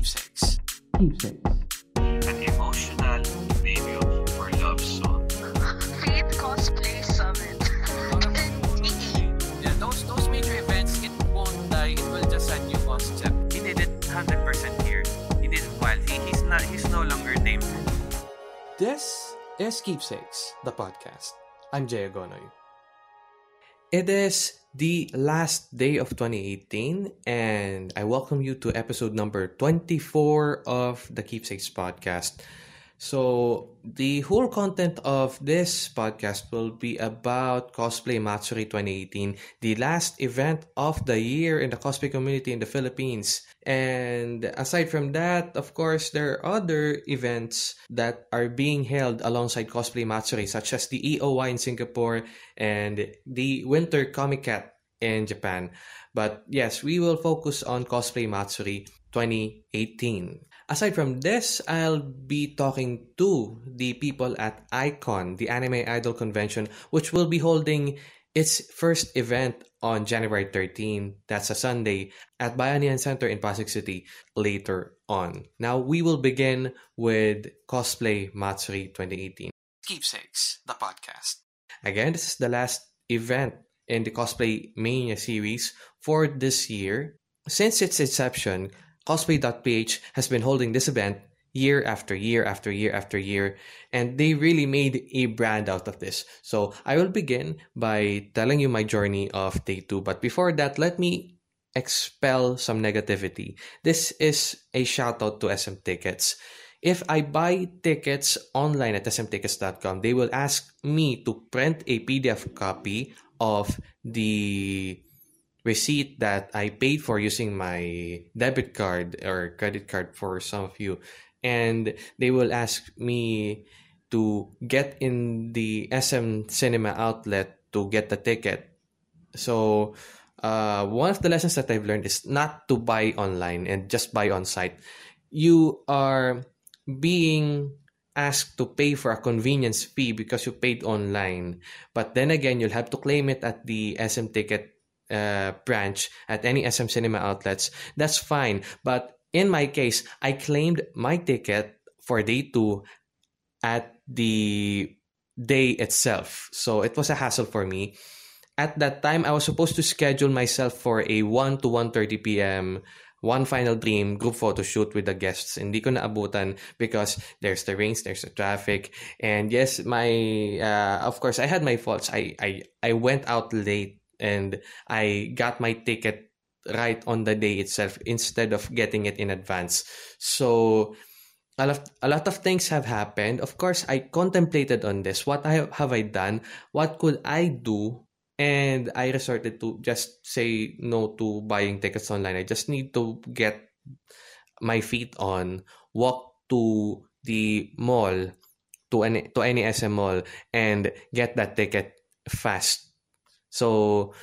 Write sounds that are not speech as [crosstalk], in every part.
Keepsakes. Keepsakes. An emotional video for love song. Feed Cosplay Summit. Yeah, those those major events, uh, it won't die. It will just a new concept. He did it 100% here. He did it well. He, he's not. He's no longer named. This is Keepsakes, the podcast. I'm Jay Agonoy. It is the last day of 2018, and I welcome you to episode number 24 of the Keepsakes podcast. So, the whole content of this podcast will be about Cosplay Matsuri 2018, the last event of the year in the cosplay community in the Philippines. And aside from that, of course, there are other events that are being held alongside Cosplay Matsuri, such as the EOY in Singapore and the Winter Comiket in Japan. But yes, we will focus on Cosplay Matsuri 2018. Aside from this, I'll be talking to the people at Icon, the Anime Idol Convention, which will be holding its first event on January 13. That's a Sunday at Bayanihan Center in Pasig City later on. Now, we will begin with Cosplay Matsuri 2018. Keepsakes, the podcast. Again, this is the last event in the Cosplay Mania series for this year. Since its inception, Cosplay.ph has been holding this event year after year after year after year, and they really made a brand out of this. So I will begin by telling you my journey of day two. But before that, let me expel some negativity. This is a shout out to SM Tickets. If I buy tickets online at smtickets.com, they will ask me to print a PDF copy of the receipt that I paid for using my debit card or credit card for some of you. And they will ask me to get in the SM Cinema outlet to get the ticket. So, uh, one of the lessons that I've learned is not to buy online and just buy on site. You are being asked to pay for a convenience fee because you paid online. But then again, you'll have to claim it at the SM Ticket uh, branch at any SM Cinema outlets. That's fine. But in my case, I claimed my ticket for day two at the day itself. So it was a hassle for me. At that time, I was supposed to schedule myself for a 1 to 1.30 p.m. One Final Dream group photo shoot with the guests. Hindi ko naabutan because there's the rains, there's the traffic. And yes, my, uh, of course, I had my faults. I, I, I went out late and I got my ticket right on the day itself instead of getting it in advance. So, a lot, a lot of things have happened. Of course, I contemplated on this. What I, have I done? What could I do and I resorted to just say no to buying tickets online. I just need to get my feet on, walk to the mall, to any to any SM mall, and get that ticket fast. So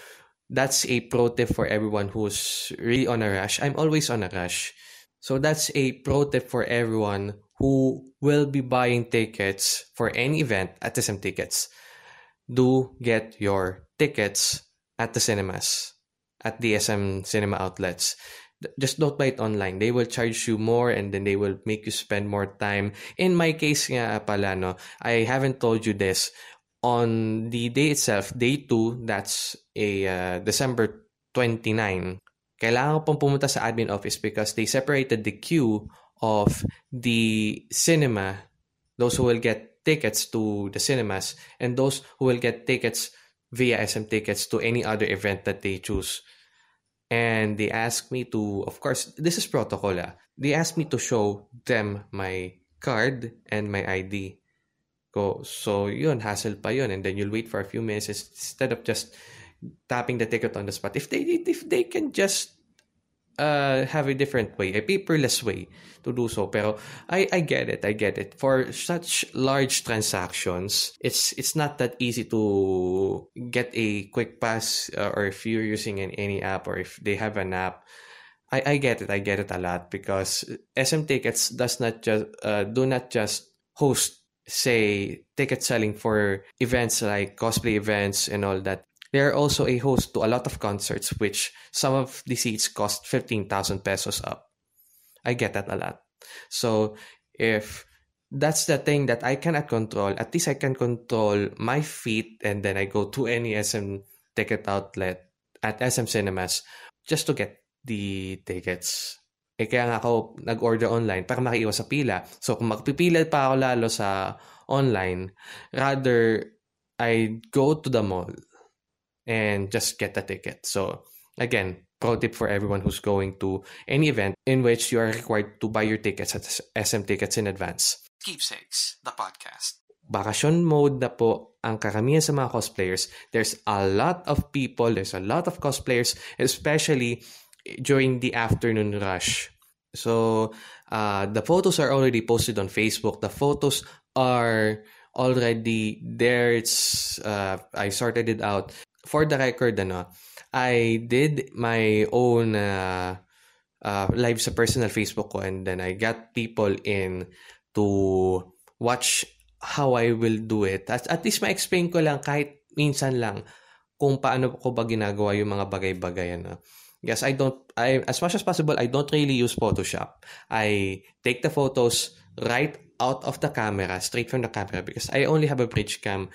that's a pro tip for everyone who's really on a rush. I'm always on a rush. So that's a pro tip for everyone who will be buying tickets for any event at SM Tickets. Do get your tickets at the cinemas, at the SM cinema outlets. Just don't buy it online. They will charge you more and then they will make you spend more time. In my case nga pala, no, I haven't told you this. On the day itself, day 2, that's a uh, December 29, kailangan ko pong pumunta sa admin office because they separated the queue of the cinema, those who will get tickets to the cinemas, and those who will get tickets via SM tickets to any other event that they choose. And they asked me to, of course, this is protocol. Ah. They asked me to show them my card and my ID. Go, so yun, hassle pa yun. And then you'll wait for a few minutes instead of just tapping the ticket on the spot. If they if they can just uh, have a different way, a paperless way to do so. Pero I, I get it, I get it. For such large transactions, it's it's not that easy to get a quick pass uh, or if you're using an, any app or if they have an app. I, I get it, I get it a lot because SM Tickets does not just uh, do not just host say ticket selling for events like cosplay events and all that they are also a host to a lot of concerts, which some of the seats cost 15,000 pesos up. I get that a lot. So if that's the thing that I cannot control, at least I can control my feet and then I go to any SM ticket outlet at SM Cinemas just to get the tickets. Eh kaya nga ako nag-order online para makiiwas sa pila. So kung magpipila pa ako lalo sa online, rather I go to the mall and just get the ticket. So again, pro tip for everyone who's going to any event in which you are required to buy your tickets at SM Tickets in advance. Keepsakes, the podcast. Bakasyon mode na po ang karamihan sa mga cosplayers. There's a lot of people, there's a lot of cosplayers, especially during the afternoon rush. So, uh, the photos are already posted on Facebook. The photos are already there. It's uh, I sorted it out. For the record, ano, I did my own uh, uh, live sa personal Facebook ko and then I got people in to watch how I will do it. At, at least ma-explain ko lang kahit minsan lang kung paano ko ba ginagawa yung mga bagay-bagay. Ano. Yes, I don't, I, as much as possible, I don't really use Photoshop. I take the photos right out of the camera, straight from the camera, because I only have a bridge cam.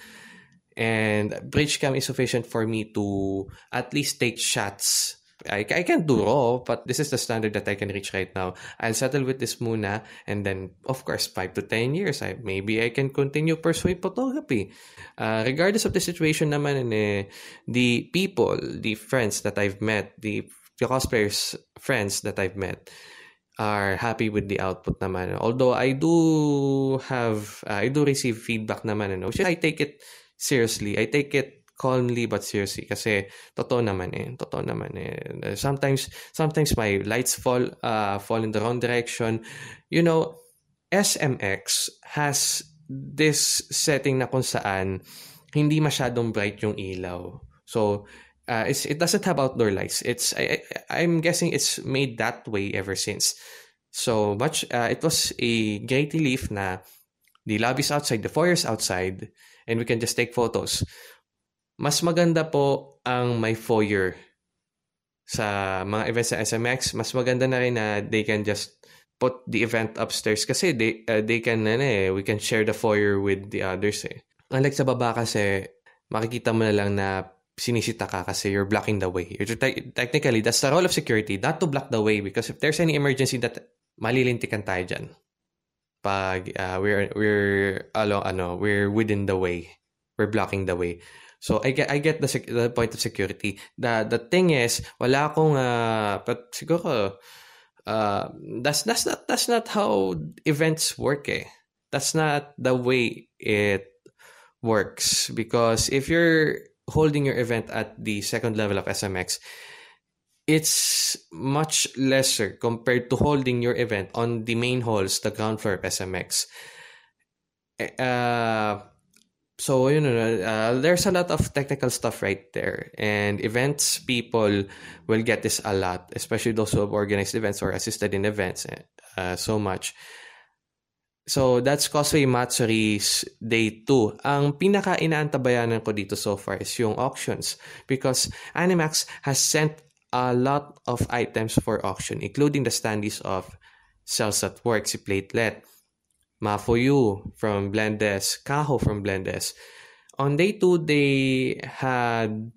And bridge cam is sufficient for me to at least take shots. I, I can do raw, but this is the standard that I can reach right now. I'll settle with this muna, and then, of course, 5 to 10 years, I, maybe I can continue pursuing photography. Uh, regardless of the situation naman, eh, the people, the friends that I've met, the, the cosplayers friends that I've met, are happy with the output naman. Although I do have, uh, I do receive feedback naman, ano, I take it seriously. I take it calmly but seriously. Kasi totoo naman eh totoo naman eh. Sometimes sometimes my lights fall uh, fall in the wrong direction. You know SMX has this setting na kung saan hindi masyadong bright yung ilaw. So uh, it's, it doesn't have outdoor lights. It's I, I, I'm guessing it's made that way ever since. So much uh, it was a great relief na the lobby's outside the foyer's outside and we can just take photos mas maganda po ang may foyer sa mga events sa SMX. Mas maganda na rin na they can just put the event upstairs kasi they, uh, they can, ano eh, we can share the foyer with the others eh. Unlike sa baba kasi, makikita mo na lang na sinisita ka kasi you're blocking the way. You're te- technically, that's the role of security, not to block the way because if there's any emergency that malilintikan tayo dyan. Pag uh, we're, we're, along, ano, we're within the way. We're blocking the way. So I get I get the the point of security. The the thing is, wala akong uh, but siguro uh, that's that's not that's not how events work eh. That's not the way it works because if you're holding your event at the second level of SMX, it's much lesser compared to holding your event on the main halls, the ground floor of SMX. Uh, so you know uh, there's a lot of technical stuff right there. And events people will get this a lot especially those who have organized events or assisted in events uh, so much. So that's Cosplay Matsuri's day 2 ang pinaka inaantabayanan ko dito so far is yung auctions. Because Animax has sent a lot of items for auction including the standees of Cells at Work si Platelet Mafuyu from Blendes, Kaho from Blendes. On day two, they had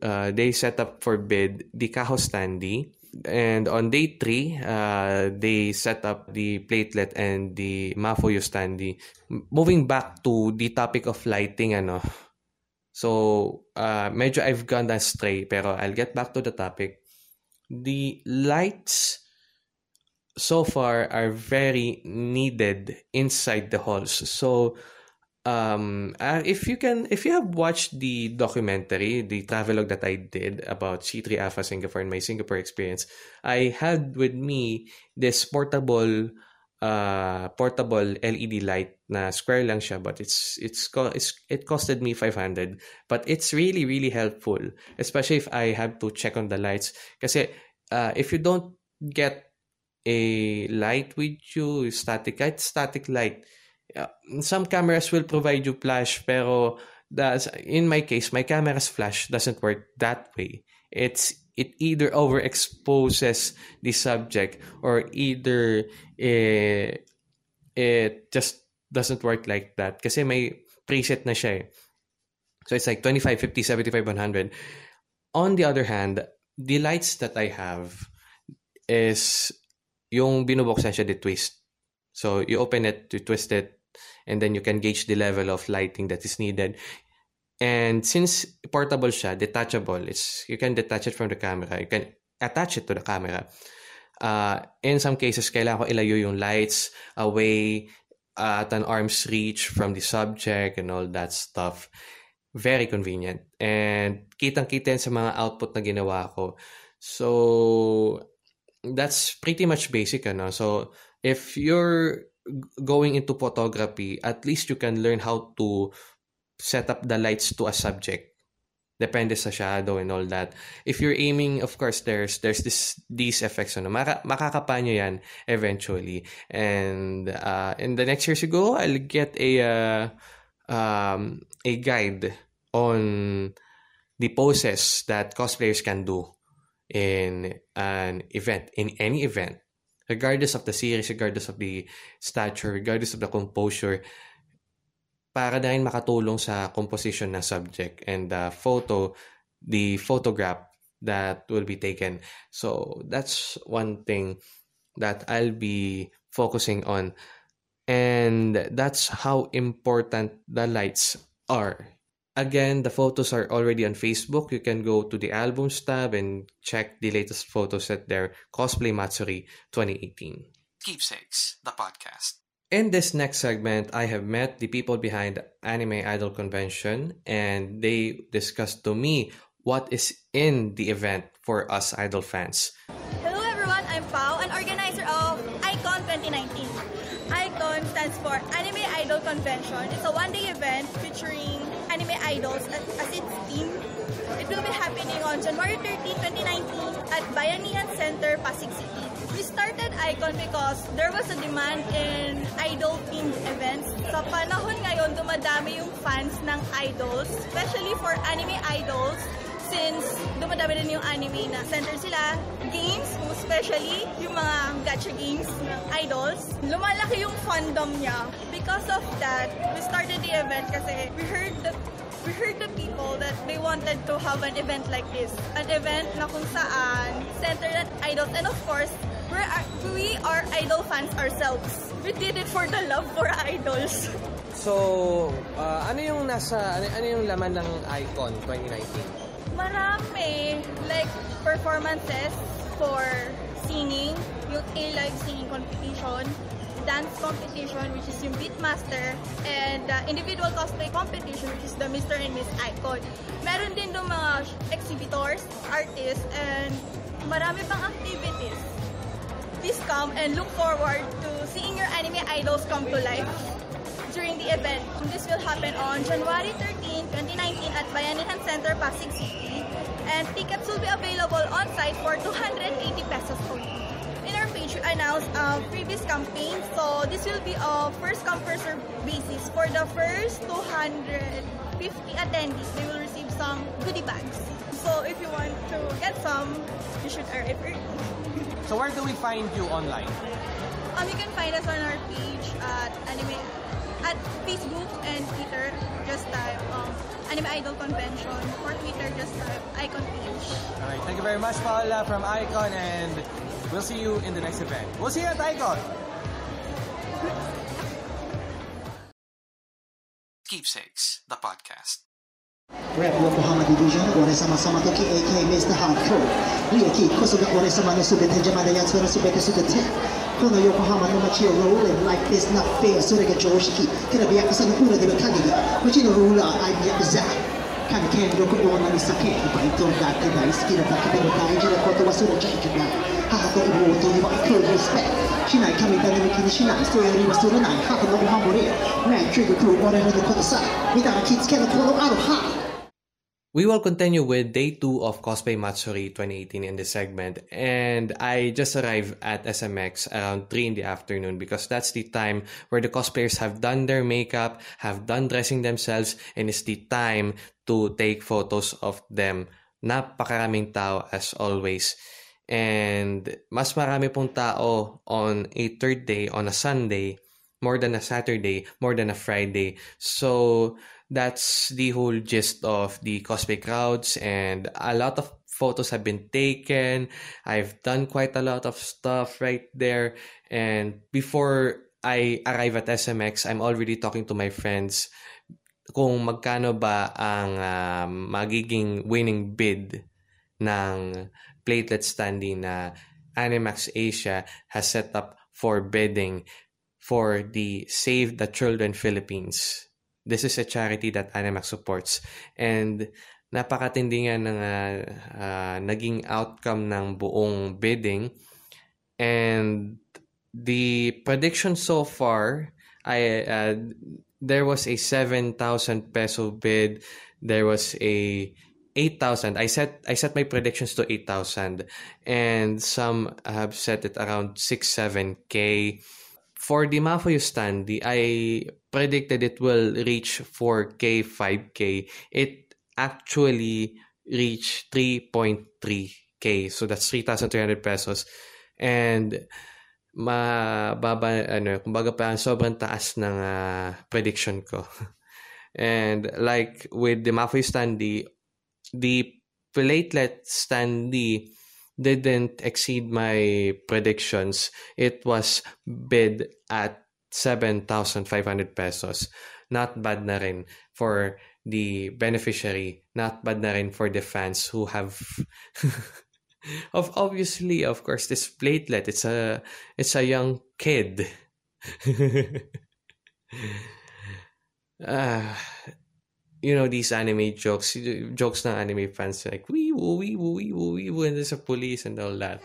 uh, they set up for bid the Kaho standee. And on day three, uh, they set up the platelet and the Mafuyu standee. Moving back to the topic of lighting, ano. So, uh, medyo I've gone astray, pero I'll get back to the topic. The lights so far are very needed inside the halls. So um uh, if you can if you have watched the documentary the travelogue that i did about c3 AFA singapore and my singapore experience i had with me this portable uh portable led light na square lang siya but it's it's, it's it costed me 500 but it's really really helpful especially if i have to check on the lights kasi uh, if you don't get a light with you, static light, static light. Some cameras will provide you flash, pero that's, in my case, my camera's flash doesn't work that way. It's it either overexposes the subject or either eh, it just doesn't work like that kasi may preset na siya eh. So it's like 25, 50, 75, 100. On the other hand, the lights that I have is yung binubuksan siya, the twist. So you open it, you twist it, and then you can gauge the level of lighting that is needed. And since portable siya, detachable, it's you can detach it from the camera. You can attach it to the camera. Uh, in some cases, kailangan ko ilayo yung lights away uh, at an arm's reach from the subject and all that stuff. Very convenient. And kitang-kita sa mga output na ginawa ko. So, that's pretty much basic. Ano? So, if you're going into photography, at least you can learn how to set up the lights to a subject. Depende sa shadow and all that. If you're aiming, of course, there's there's this these effects. Ano, Maka, yan eventually. And uh, in the next years ago, I'll get a uh, um, a guide on the poses that cosplayers can do in an event, in any event, regardless of the series, regardless of the stature, regardless of the composure, para dahil makatulong sa composition ng subject and the photo, the photograph that will be taken. So that's one thing that I'll be focusing on. And that's how important the lights are. Again, the photos are already on Facebook. You can go to the albums tab and check the latest photos at their Cosplay Matsuri 2018. Keepsakes, the podcast. In this next segment, I have met the people behind Anime Idol Convention and they discussed to me what is in the event for us idol fans. Hello everyone, I'm Pau, an organizer of ICON 2019. ICON stands for Anime Idol Convention. It's a one-day event featuring anime idols as, as its theme. It will be happening on January 13, 2019 at Bayanihan Center, Pasig City. We started ICON because there was a demand in idol-themed events. Sa panahon ngayon, dumadami yung fans ng idols, especially for anime idols since dumadami din yung anime na center sila, games, especially yung mga gacha games ng idols, lumalaki yung fandom niya. Because of that, we started the event kasi we heard the we heard the people that they wanted to have an event like this. An event na kung saan centered at idols. And of course, we're, we are idol fans ourselves. We did it for the love for idols. So, uh, ano yung nasa, ano, ano yung laman ng Icon 2019? Marami. Like, performances for singing, yung A-Live singing competition, dance competition, which is yung Beatmaster, and uh, individual cosplay competition, which is the Mr. and Miss Icon. Meron din doon mga exhibitors, artists, and marami pang activities. Please come and look forward to seeing your anime idols come to life during the event. This will happen on January 13, 2019 at Bayanihan Center, Pasig City. And tickets will be available on site for 280 pesos only. Announced a previous campaign. So this will be a first come first served basis. For the first 250 attendees, they will receive some goodie bags. So if you want to get some, you should arrive early. [laughs] So where do we find you online? Um, you can find us on our page at anime at Facebook and Twitter. Just type um, Anime Idol Convention or Twitter. Just type Icon page. All right, thank you very much, Paula from Icon, and We'll see you in the next event. We'll see you at ICON! Keepsakes, the podcast. Rap wa Muhammad Division gore sama-sama toki AK Mr. Hardcore. Lyric kosuga gore sama ne subete jamada ya tsara subete sugete. Kono Yokohama no machi rolling life this not fair surega joshiki. Kira biya kasa no kura de kagiga. Machi no rula I be za. Kan ken roku ona ni sake. Baito da ke da iskira da ke da taiji da koto wa sura jaiji. トだって大好きなだけでも大事なこと忘れちゃいけない母と妹には equal respect しない神誰も気にしない人よりはするない母のお守りねえキューク俺らのことさ見たら気つけのこのアロハ We will continue with day two of Cosplay Matsuri 2018 in this segment. And I just arrived at SMX around 3 in the afternoon because that's the time where the cosplayers have done their makeup, have done dressing themselves, and it's the time to take photos of them napakaraming tao as always. And mas marami pong tao on a third day, on a Sunday, more than a Saturday, more than a Friday. So that's the whole gist of the cosplay crowds and a lot of photos have been taken. I've done quite a lot of stuff right there. And before I arrive at SMX, I'm already talking to my friends kung magkano ba ang um, magiging winning bid ng platelet standing na Animax Asia has set up for bidding for the Save the Children Philippines. This is a charity that Animax supports. And napakatindi nga ng uh, uh, naging outcome ng buong bidding. And the prediction so far, I uh, there was a 7,000 peso bid. There was a 8,000. I set I set my predictions to 8,000 and some have set it around 6 7k. For the Mafuyo standee, I predicted it will reach 4k, 5k. It actually reached 3.3k. So that's 3,300 pesos. And mababa ano, kumbaga pa sobrang taas ng uh, prediction ko. [laughs] And like with the Mafuyo standee, the platelet standee didn't exceed my predictions. It was bid at 7,500 pesos. Not bad na rin for the beneficiary. Not bad na rin for the fans who have [laughs] of obviously of course this platelet it's a it's a young kid. [laughs] Ah, you know these anime jokes jokes ng anime fans like wee woo wee woo wee woo wee woo and there's a police and all that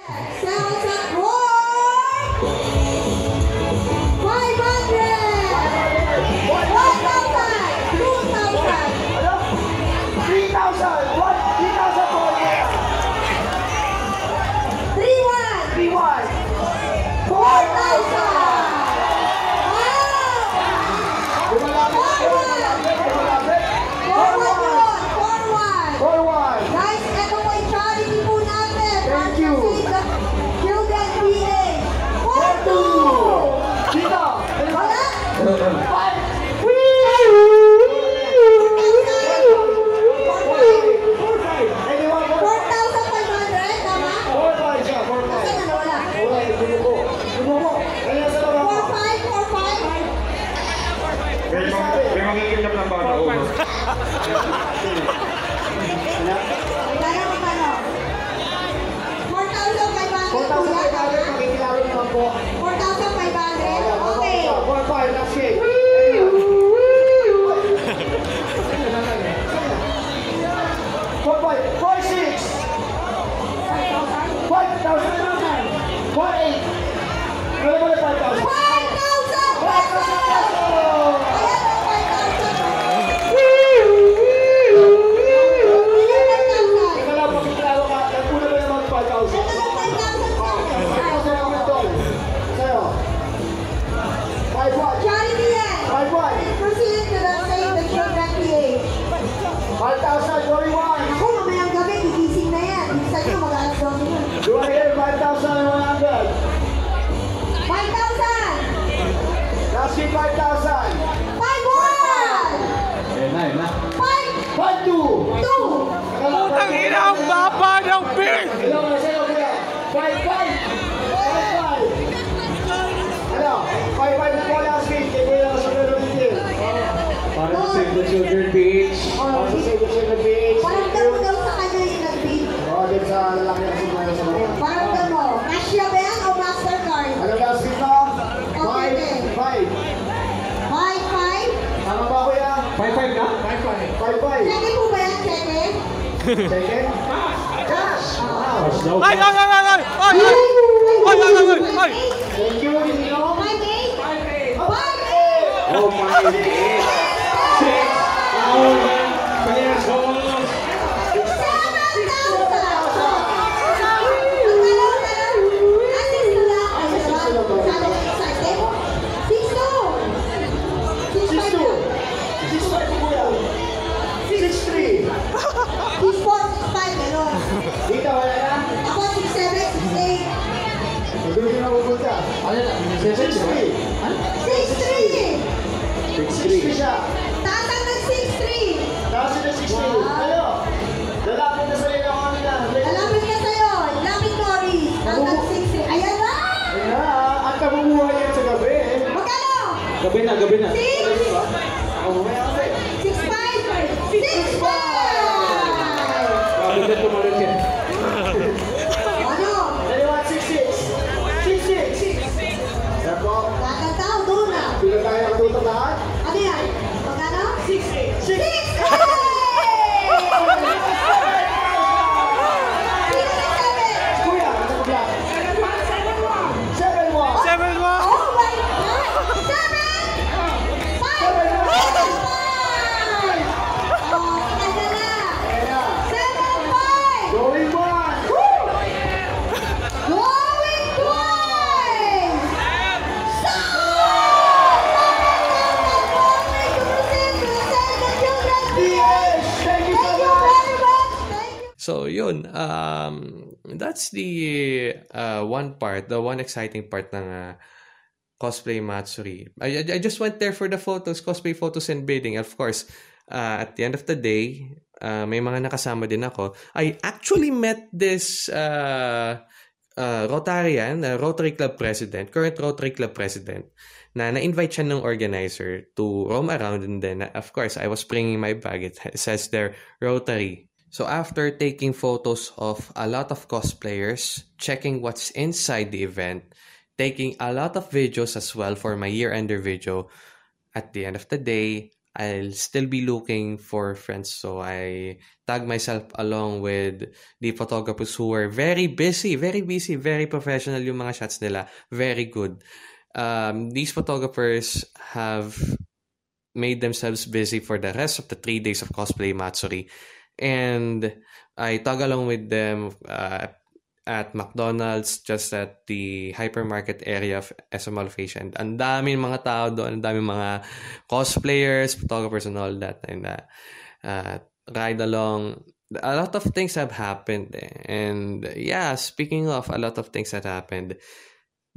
May, mang, may mangingilap ng bata o. Kaya ko pa no? 4,500 mangingilap po. 4,500? Okay. Kuha, kuha, last shake. Four point eight. Ano ba na five thousand? Cheque po ba yan, cheque? Second? Cash. Ay, ay, ay, ay, ay! Ay, ay! Ay, ay, ay, ay, ay! Thank you, Nino. Five, eight? Five, eight! Oh my God. That's the uh, one part, the one exciting part ng uh, cosplay Matsuri. I, I just went there for the photos, cosplay photos and bidding. Of course, uh, at the end of the day, uh, may mga nakasama din ako. I actually met this uh, uh, Rotarian, uh, Rotary Club President, current Rotary Club President, na na-invite siya ng organizer to roam around and then, of course, I was bringing my bag. It says there, Rotary. So after taking photos of a lot of cosplayers, checking what's inside the event, taking a lot of videos as well for my year-ender video, at the end of the day, I'll still be looking for friends. So I tag myself along with the photographers who were very busy, very busy, very professional yung mga shots nila. Very good. Um, these photographers have made themselves busy for the rest of the three days of cosplay Matsuri. And I tag along with them uh, at McDonald's, just at the hypermarket area of SM Mall. And ang daming mga tao doon, ang daming mga cosplayers, photographers, and all that. And uh, uh, ride along. A lot of things have happened. eh. And yeah, speaking of a lot of things that happened,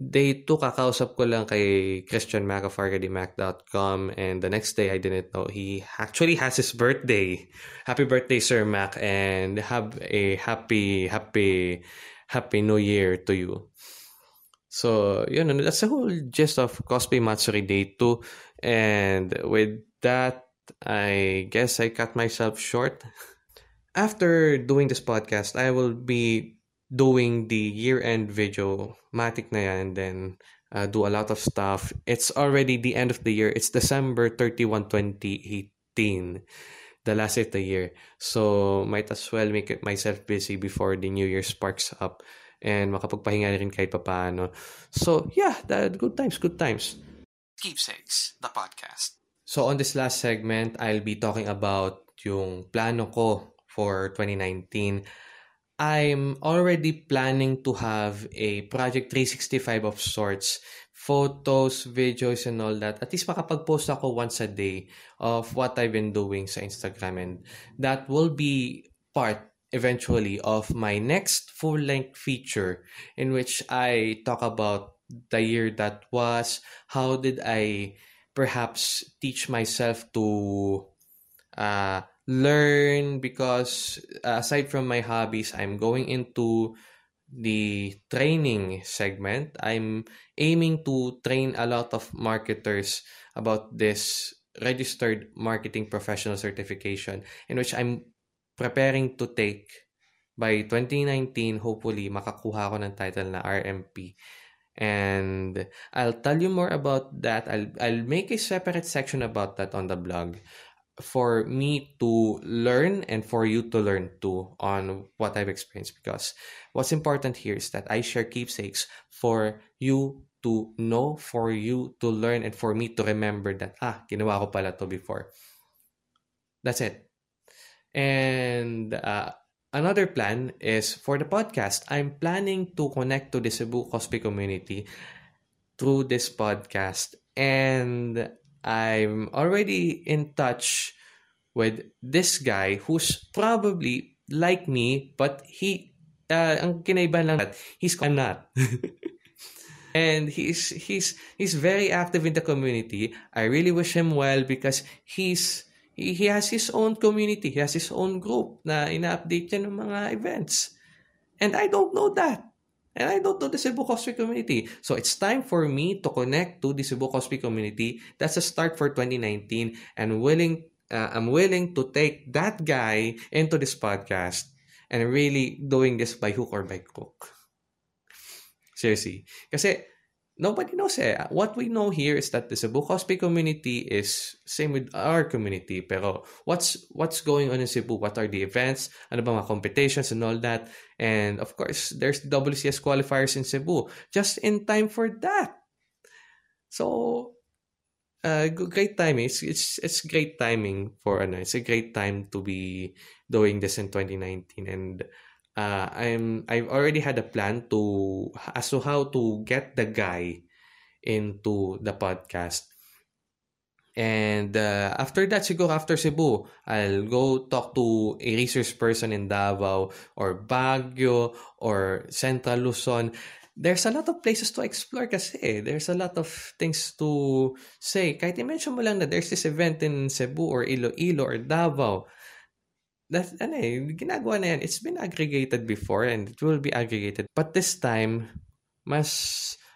day 2 kakausap ko lang kay Christian Mac of ArcadyMac.com and the next day I didn't know he actually has his birthday. Happy birthday, Sir Mac, and have a happy, happy, happy new year to you. So, you know, that's the whole gist of Cosplay Matsuri Day 2. And with that, I guess I cut myself short. After doing this podcast, I will be doing the year-end video, matic na yan, and then uh, do a lot of stuff. It's already the end of the year. It's December 31, 2018. The last of the year. So, might as well make it myself busy before the New Year sparks up and makapagpahinga rin kahit papaano. So, yeah, that, good times, good times. Keepsakes, the podcast. So on this last segment, I'll be talking about yung plano ko for 2019. I'm already planning to have a Project 365 of sorts. Photos, videos, and all that. At least makapag-post ako once a day of what I've been doing sa Instagram. And that will be part eventually of my next full-length feature in which I talk about the year that was, how did I perhaps teach myself to uh, learn because uh, aside from my hobbies, I'm going into the training segment. I'm aiming to train a lot of marketers about this registered marketing professional certification in which I'm preparing to take by 2019 hopefully makakuha ko ng title na RMP and I'll tell you more about that. I'll I'll make a separate section about that on the blog for me to learn and for you to learn too on what I've experienced because what's important here is that I share keepsakes for you to know, for you to learn, and for me to remember that, ah, ginawa ko pala to before. That's it. And uh, another plan is for the podcast, I'm planning to connect to the Cebu cosplay community through this podcast. And I'm already in touch with this guy who's probably like me, but he, uh, ang kinaibahan lang that, he's, I'm not. [laughs] and he's he's he's very active in the community. I really wish him well because he's he, he has his own community, he has his own group na ina-update niya ng mga events. And I don't know that. And I don't know the Cebu Cosplay community. So it's time for me to connect to the Cebu Cosplay community. That's a start for 2019 and willing uh, I'm willing to take that guy into this podcast and really doing this by hook or by crook. Seriously. Kasi nobody knows eh. What we know here is that the Cebu cosplay community is same with our community. Pero what's what's going on in Cebu? What are the events? Ano ba mga competitions and all that? And of course, there's WCS qualifiers in Cebu. Just in time for that. So, uh, great timing. It's, it's, it's great timing for ano. It's a great time to be doing this in 2019. And uh, I'm I've already had a plan to as to how to get the guy into the podcast. And uh, after that, siguro after Cebu, I'll go talk to a resource person in Davao or Baguio or Central Luzon. There's a lot of places to explore kasi. There's a lot of things to say. Kahit i-mention mo lang na there's this event in Cebu or Iloilo or Davao. That, ano eh, ginagawa na yan. It's been aggregated before and it will be aggregated. But this time, mas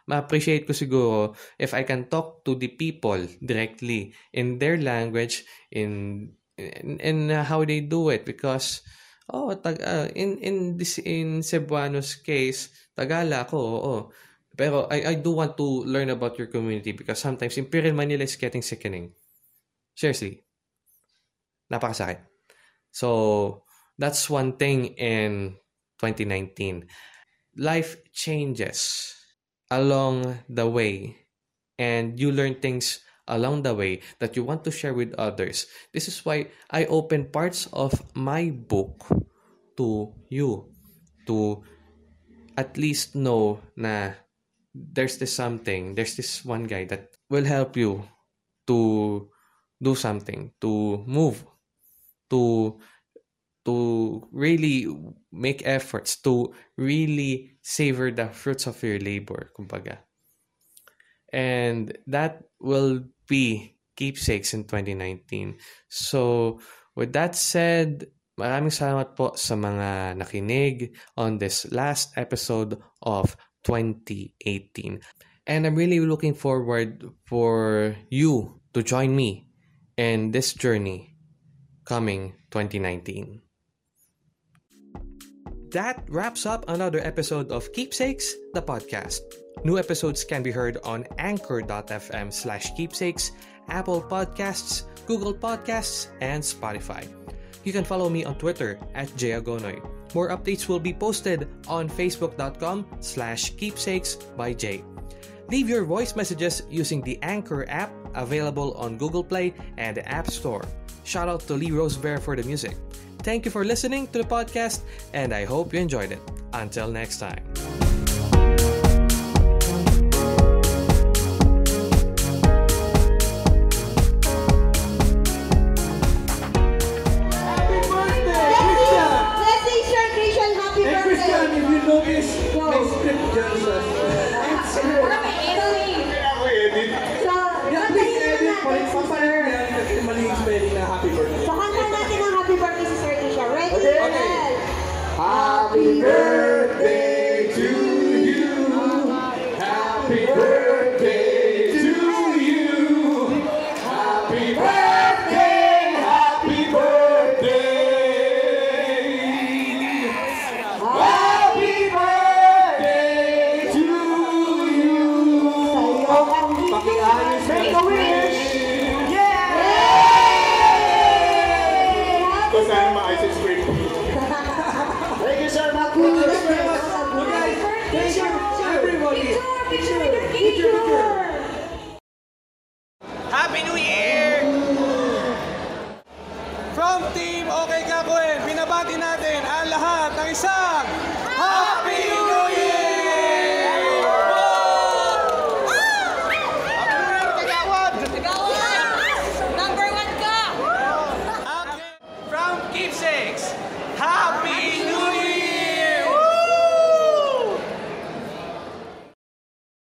ma-appreciate ko siguro if I can talk to the people directly in their language, in in, in how they do it. Because oh tag uh, in in this in Cebuano's case Tagala ako oo. Pero I I do want to learn about your community because sometimes Imperial Manila is getting sickening. Seriously. Napakasakit so that's one thing in 2019 life changes along the way and you learn things along the way that you want to share with others. This is why I open parts of my book to you to at least know na there's this something, there's this one guy that will help you to do something, to move, to to really make efforts to really savor the fruits of your labor, kumbaga. And that will be keepsakes in 2019. So, with that said, maraming salamat po sa mga nakinig on this last episode of 2018. And I'm really looking forward for you to join me in this journey coming 2019. That wraps up another episode of Keepsakes, the podcast. New episodes can be heard on anchor.fm slash keepsakes, Apple Podcasts, Google Podcasts, and Spotify. You can follow me on Twitter at jayagonoy. More updates will be posted on facebook.com slash keepsakes by Jay. Leave your voice messages using the Anchor app available on Google Play and the App Store. Shout out to Lee Rosevere for the music. Thank you for listening to the podcast, and I hope you enjoyed it. Until next time. Happy birthday,